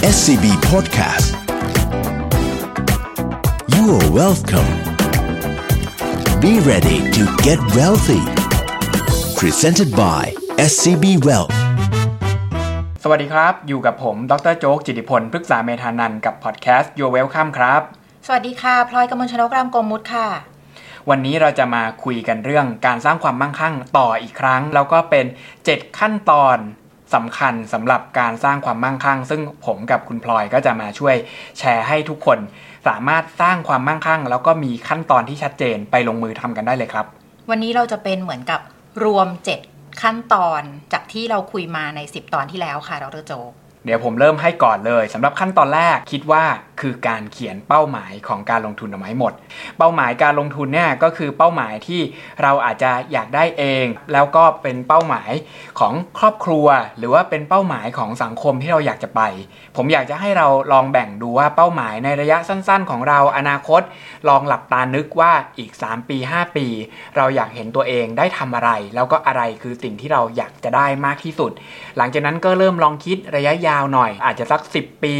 SCB Podcast You are welcome Be ready to get wealthy Presented by SCB Wealth สวัสดีครับ อยู่กับผม ดรโจ๊ก จิติพล พฤกษาเมธานันท์กับพอดแคสต์ Your Welcome ครับ สวัสดีค่ะ พลอยกมลชนกรามกรมมุดค่ะ วันนี้เราจะมาคุยกันเรื่องการสร้างความมั่งคั่งต่ออีกครั้ง แล้วก็เป็น 7 ขั้นตอน สำคัญสำหรับการสร้างความมั่งคั่ง ซึ่งผมกับคุณพลอยก็จะมาช่วยแชร์ให้ทุกคน สามารถสร้างความมั่งคั่ง แล้วก็มีขั้นตอนที่ชัดเจนไปลงมือทำกันได้เลยครับ วันนี้เราจะเป็นเหมือนกับรวม 7 ขั้นตอนจากที่เราคุยมาใน 10 ตอนที่แล้วค่ะดรโจ เดี๋ยวผมเริ่มให้ก่อนเลยสำหรับขั้นตอนแรกคิดว่าคือการเขียนเป้าหมายของการลงทุนออาให้หมด เป้าหมายการลงทุนเนี่ยก็คือเป้าหมายที่เราอาจจะอยากได้เอง แล้วก็เป็นเป้าหมายของครอบครัว หรือว่าเป็นเป้าหมายของสังคมที่เราอยากจะไป ผมอยากจะให้เราลองแบ่งดูว่าเป้าหมายในระยะสั้น ๆ ของเราอนาคต ลองหลับตานึกว่าอีก 3 ปี 5 ปี เราอยากเห็นตัวเองได้ทำอะไร แล้วก็อะไรคือสิ่งที่เราอยากจะได้มากที่สุด หลังจากนั้นก็เริ่มลองคิดระยะยาวหน่อย อาจจะสัก 10 ปี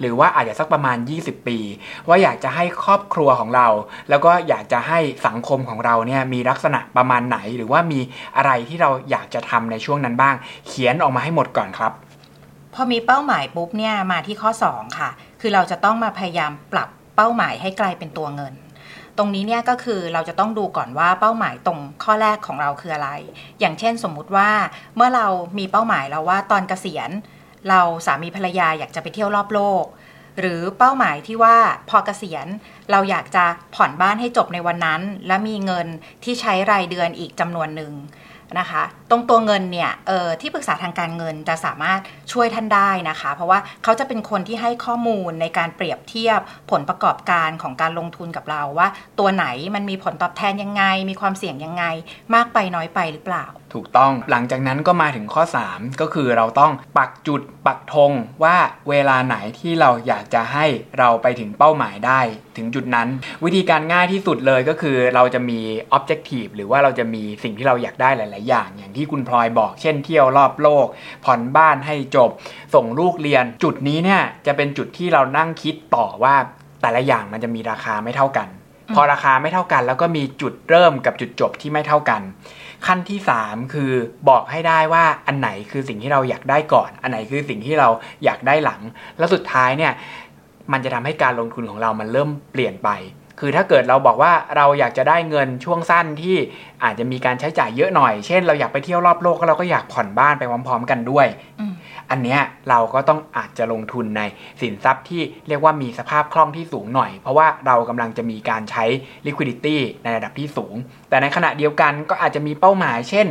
หรือว่าอาจจะสักประมาณ 20 ปี ว่าอยากจะให้ครอบครัวของเรา แล้วก็อยากจะให้สังคมของเราเนี่ยมีลักษณะประมาณไหน หรือว่ามีอะไรที่เราอยากจะทำในช่วงนั้นบ้าง เขียนออกมาให้หมดก่อนครับ พอมีเป้าหมายปุ๊บเนี่ยมาที่ข้อ 2 ค่ะ คือเราจะต้องมาพยายามปรับเป้าหมายให้กลายเป็นตัวเงินตรงนี้เนี่ยก็คือเราจะต้องดูก่อนว่าเป้าหมายตรงข้อแรกของเราคืออะไร อย่างเช่นสมมุติว่าเมื่อเรามีเป้าหมายแล้วว่าตอนเกษียณ เราสามีภรรยาอยากจะไปเที่ยวรอบโลก หรือเป้าหมายที่ว่าพอเกษียณเราอยากจะผ่อนบ้านให้จบในวันนั้น และมีเงินที่ใช้รายเดือนอีกจำนวนหนึ่งนะคะตรงตัวเงินเนี่ยเออที่ปรึกษาทางการเงินจะสามารถช่วยท่านได้นะคะ เพราะว่าเขาจะเป็นคนที่ให้ข้อมูลในการเปรียบเทียบผลประกอบการของการลงทุนกับเราว่า ตัวไหนมันมีผลตอบแทนยังไง มีความเสี่ยงยังไง มากไปน้อยไปหรือเปล่าถูกต้องหลังจากนั้นก็มาถึงข้อ 3 ก็คือเราต้องปักจุดปักธงว่าเวลาไหนที่เราอยากจะให้เราไปถึงเป้าหมายได้ ถึงจุดนั้น วิธีการง่ายที่สุดเลยก็คือเราจะมี objective หรือว่าเราจะมีสิ่งที่เราอยากได้หลาย ๆ อย่าง อย่างที่คุณพลอยบอก เช่นเที่ยวรอบโลก ผ่อนบ้านให้จบ ส่งลูกเรียน จุดนี้เนี่ยจะเป็นจุดที่เรานั่งคิดต่อว่าแต่ละอย่างมันจะมีราคาไม่เท่ากัน พอราคาไม่เท่ากัน แล้วก็มีจุดเริ่มกับจุดจบที่ไม่เท่ากัน ขั้นที่ 3 คือบอกให้ได้ว่าอันไหนคือสิ่งที่เราอยากได้ก่อน อันไหนคือสิ่งที่เราอยากได้หลัง แล้วสุดท้ายเนี่ยมันจะทำให้การลงทุนของเรามันเริ่มเปลี่ยนไป คือถ้าเกิดเราบอกว่าเราอยากจะได้เงินช่วงสั้นที่อาจจะมีการใช้จ่ายเยอะหน่อย เช่น เราอยากไปเที่ยวรอบโลกก็เราก็อยากผ่อนบ้านไปพร้อม ๆ กันด้วย อันเนี้ยเราก็ต้องอาจจะลงทุนในสินทรัพย์ที่เรียกว่ามีสภาพคล่องที่สูงหน่อย เพราะว่าเรากำลังจะมีการใช้ liquidity ในระดับที่สูง แต่ในขณะเดียวกันก็อาจจะมีเป้าหมาย เช่น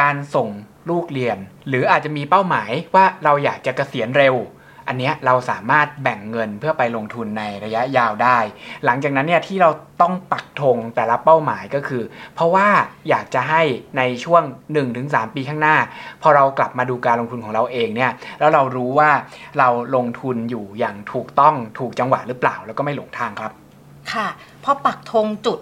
การส่งลูกเรียน หรืออาจจะมีเป้าหมายว่าเราอยากจะเกษียณเร็ว อันเนี้ยเราสามารถแบ่งเงินเพื่อไปลงทุนในระยะยาวได้ หลังจากนั้นเนี่ยที่เราต้องปักธงแต่ละเป้าหมายก็คือ เพราะว่าอยากจะให้ในช่วง 1-3 ปีข้างหน้า พอเรากลับมาดูการลงทุนของเราเองเนี่ยแล้วเรารู้ว่าเราลงทุนอยู่อย่างถูกต้องถูกจังหวะหรือเปล่า แล้วก็ไม่หลงทางครับ ค่ะพอปักธงจุด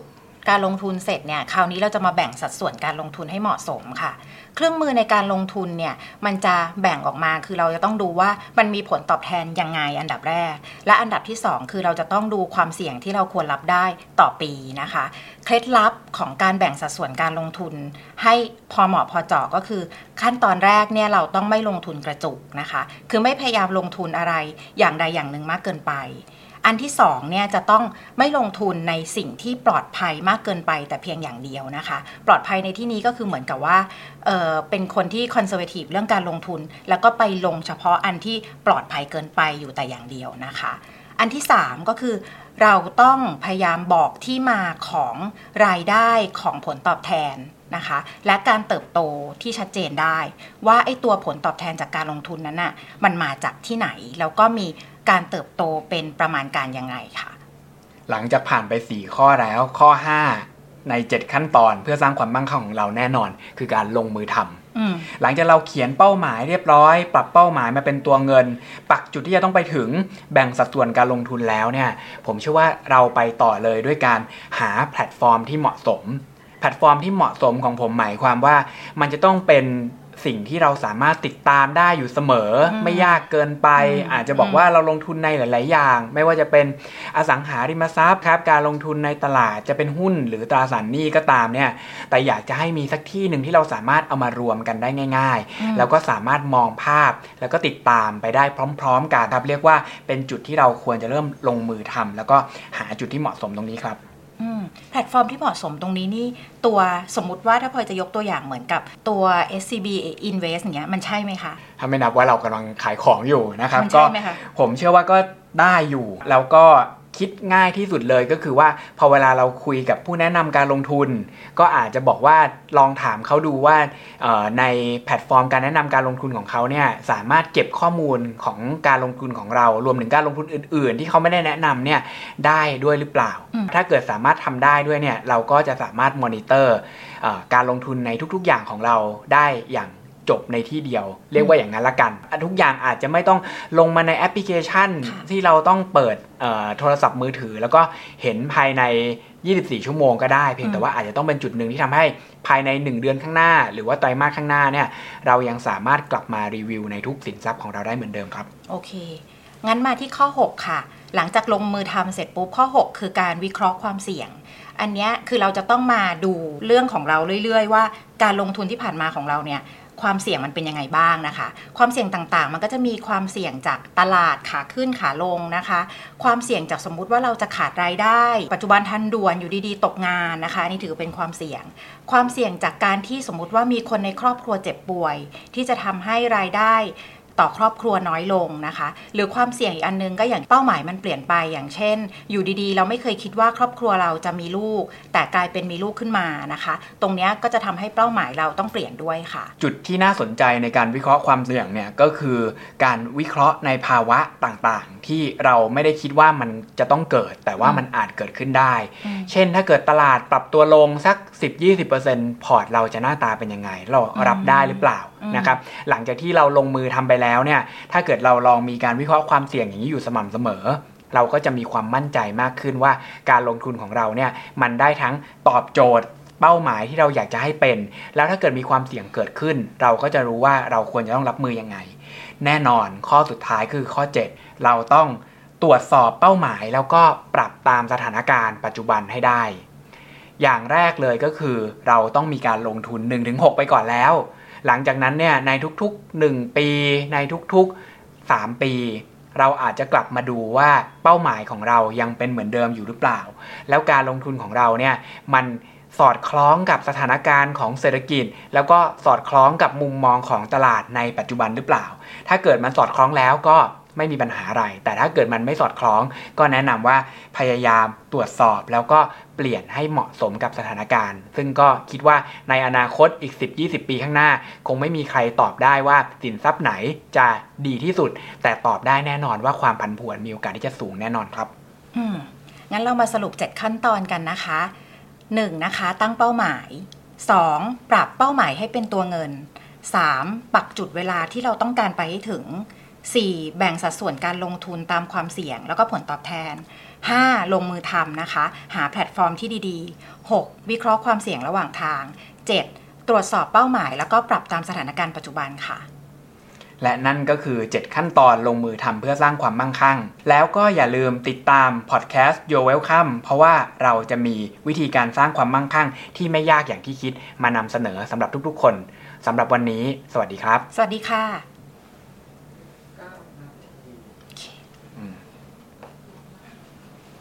การลงทุนเสร็จเนี่ยคราวนี้เราจะมาแบ่งสัดส่วนการลงทุนให้เหมาะสมค่ะ เครื่องมือในการลงทุนเนี่ยมันจะแบ่งออกมาคือเราจะต้องดูว่ามันมีผลตอบแทนยังไงอันดับแรก และอันดับที่ 2 คือเราจะต้องดูความเสี่ยงที่เราควรรับได้ต่อปีนะคะเคล็ดลับของการแบ่งสัดส่วนการลงทุน ให้พอเหมาะพอเจาะก็คือ ขั้นตอนแรกเนี่ยเราต้องไม่ลงทุนกระจุกนะคะ คือไม่พยายามลงทุนอะไรอย่างใดอย่างหนึ่งมากเกินไป อันที่สองเนี่ยจะต้องไม่ลงทุนในสิ่งที่ปลอดภัยมากเกินไปแต่เพียงอย่างเดียวนะคะ ปลอดภัยในที่นี้ก็คือเหมือนกับว่าเเป็นคนที่คอนเซอร์เวทีฟเรื่องการลงทุน แล้วก็ไปลงเฉพาะอันที่ปลอดภัยเกินไปอยู่แต่อย่างเดียวนะคะ อันที่ 3 ก็คือเราต้องพยายามบอกที่มาของรายได้ของผลตอบแทนนะคะ และการเติบโตที่ชัดเจนได้ ว่าไอ้ตัวผลตอบแทนจากการลงทุนนั้นน่ะมันมาจากที่ไหน แล้วก็มี การเติบโตเป็นประมาณการยังไงค่ะหลังจากผ่านไป 4 ข้อแล้วข้อ 5 ใน 7 ขั้นตอนเพื่อสร้างความมั่งคั่งของเราแน่นอน คือการลงมือทำอืมหลังจากเราเขียนเป้าหมายเรียบร้อย ปรับเป้าหมายมาเป็นตัวเงิน ปักจุดที่จะต้องไปถึงแบ่งสัดส่วนการลงทุนแล้วเนี่ย ผมเชื่อว่าเราไปต่อเลยด้วยการหาแพลตฟอร์มที่เหมาะสม แพลตฟอร์มที่เหมาะสมของผมหมายความว่ามันจะต้องเป็น สิ่งที่เราสามารถติดตามได้อยู่เสมออืมไม่ยากเกินไปอืมอาจจะบอกว่าเราลงทุนในหลาย ๆ อย่าง ไม่ว่าจะเป็นอสังหาริมทรัพย์ครับ การลงทุนในตลาดจะเป็นหุ้นหรือตราสารหนี้ก็ตามเนี่ยแต่อยากจะให้มีสักที่หนึ่งที่เราสามารถเอามารวมกันได้ง่ายอืมๆแล้วก็สามารถมองภาพ แล้วก็ติดตามไปได้พร้อม ๆ กันครับเรียกว่าเป็นจุดที่เราควรจะเริ่มลงมือทำแล้วก็หาจุดที่เหมาะสมตรงนี้ครับอืม แพลตฟอร์มที่เหมาะสมตรงนี้นี่ตัวสมมุติว่าถ้าพลอยจะยกตัวอย่างเหมือนกับตัว SCB Invest อย่างเงี้ยมันใช่ไหมคะถ้าไม่นับว่าเรากำลังขายของอยู่นะครับมันก็ใช่ไหมคะผมเชื่อว่าก็ได้อยู่ แล้วก็ คิดง่ายที่สุดเลยก็คือว่าพอเวลาเราคุยกับผู้แนะนำการลงทุน ก็อาจจะบอกว่าลองถามเขาดูว่าในแพลตฟอร์มการแนะนำการลงทุนของเขาเนี่ยสามารถเก็บข้อมูลของการลงทุนของเรา รวมถึงการลงทุนอื่น ๆ ที่เขาไม่ได้แนะนำเนี่ยได้ด้วยหรือเปล่า ถ้าเกิดสามารถทำได้ด้วยเนี่ยเราก็จะสามารถมอนิเตอร์การลงทุนในทุกๆอย่างของเราได้อย่าง จบในที่เดียว เรียกว่าอย่างนั้นละกันอะทุกอย่างอาจจะไม่ต้องลงมาในแอปพลิเคชันค่ะที่เราต้องเปิดเอ่อโทรศัพท์มือถือ แล้วก็เห็นภายใน 24 ชั่วโมงก็ได้ เพียงแต่ว่าอาจจะต้องเป็นจุดหนึ่งที่ทำให้ภายใน 1 เดือนข้างหน้า หรือว่าไตรมาสข้างหน้าเนี่ยเรายังสามารถกลับมารีวิวในทุกสินทรัพย์ของเราได้เหมือนเดิมครับโอเคงั้นมาที่ข้อ 6 ค่ะ หลังจากลงมือทำเสร็จปุ๊บข้อ 6 คือการวิเคราะห์ความเสี่ยง อันเนี้ยคือเราจะต้องมาดูเรื่องของเราเรื่อย ๆ ว่า การลงทุนที่ผ่านมาของเราเนี่ย ความเสี่ยงมันเป็นยังไงบ้างนะคะ ความเสี่ยงต่างๆ มันก็จะมีความเสี่ยงจากตลาดขาขึ้นขาลงนะคะ ความเสี่ยงจากสมมุติว่าเราจะขาดรายได้ ปัจจุบันทันด่วนอยู่ดีๆ ตกงานนะคะนี่ถือเป็นความเสี่ยง ความเสี่ยงจากการที่สมมุติว่ามีคนในครอบครัวเจ็บป่วย ที่จะทำให้รายได้ ต่อครอบครัวน้อยลงนะคะ หรือความเสี่ยงอีกอันนึงก็อย่างเป้าหมายมันเปลี่ยนไปอย่างเช่น อยู่ดีๆ เราไม่เคยคิดว่าครอบครัวเราจะมีลูก แต่กลายเป็นมีลูกขึ้นมานะคะ ตรงเนี้ยก็จะทำให้เป้าหมายเราต้องเปลี่ยนด้วยค่ะ จุดที่น่าสนใจในการวิเคราะห์ความเสี่ยงเนี่ยก็คือการวิเคราะห์ในภาวะต่างๆ ที่เราไม่ได้คิดว่ามันจะต้องเกิด แต่ว่ามันอาจเกิดขึ้นได้อืมเช่น ถ้าเกิดตลาดปรับตัวลงสัก 10-20%พอร์ตเราจะหน้าตาเป็นยังไง เรารับได้หรือเปล่าอืมนะครับหลังจากที่เราลงมือทำไปแล้วเนี่ยถ้าเกิดเราลองมีการวิเคราะห์ความเสี่ยงอย่างนี้อยู่สม่ำเสมอ เราก็จะมีความมั่นใจมากขึ้นว่าการลงทุนของเราเนี่ยมันได้ทั้งตอบโจทย์เป้าหมายที่เราอยากจะให้เป็น แล้วถ้าเกิดมีความเสี่ยงเกิดขึ้น เราก็จะรู้ว่าเราควรจะต้องรับมือยังไง แน่นอนข้อสุดท้ายคือข้อ 7 เราต้องตรวจสอบเป้าหมายแล้วก็ปรับตามสถานการณ์ปัจจุบันให้ได้ อย่างแรกเลยก็คือ เราต้องมีการลงทุน 1-6 ไปก่อนแล้ว หลังจากนั้นเนี่ยในทุกๆ 1 ปีในทุกๆ 3 ปี เราอาจจะกลับมาดูว่าเป้าหมายของเรายังเป็นเหมือนเดิมอยู่หรือเปล่า แล้วการลงทุนของเราเนี่ยมันสอดคล้องกับสถานการณ์ของเศรษฐกิจ แล้วก็สอดคล้องกับมุมมองของตลาดในปัจจุบันหรือเปล่า ถ้าเกิดมันสอดคล้องแล้วก็ ไม่มีปัญหาอะไร แต่ถ้าเกิดมันไม่สอดคล้อง ก็แนะนำว่าพยายามตรวจสอบแล้วก็เปลี่ยนให้เหมาะสมกับสถานการณ์ ซึ่งก็คิดว่าในอนาคตอีก 10-20 ปีข้างหน้า คงไม่มีใครตอบได้ว่าสินทรัพย์ไหนจะดีที่สุด แต่ตอบได้แน่นอนว่าความผันผวนมีโอกาสที่จะสูงแน่นอนครับ อืมงั้นเรามาสรุป 7 ขั้นตอนกันนะคะ 1. นะคะ ตั้งเป้าหมาย 2. ปรับเป้าหมายให้เป็นตัวเงิน 3. ปักจุดเวลาที่เราต้องการไปให้ถึง 4. แบ่งสัดส่วนการลงทุนตามความเสี่ยง แล้วก็ผลตอบแทน 5. ลงมือทำนะคะ หาแพลตฟอร์มที่ดีๆ 6. วิเคราะห์ความเสี่ยงระหว่างทาง 7. ตรวจสอบเป้าหมาย แล้วก็ปรับตามสถานการณ์ปัจจุบันค่ะ และนั่นก็คือ 7 ขั้นตอนลงมือทำเพื่อสร้างความมั่งคั่ง แล้วก็อย่าลืมติดตามพอดแคสต์ Your Welcome เพราะว่าเราจะมีวิธีการสร้างความมั่งคั่ง ที่ไม่ยากอย่างที่คิดมานำเสนอสำหรับทุกๆ คนสำหรับวันนี้ สวัสดีครับ สวัสดีค่ะ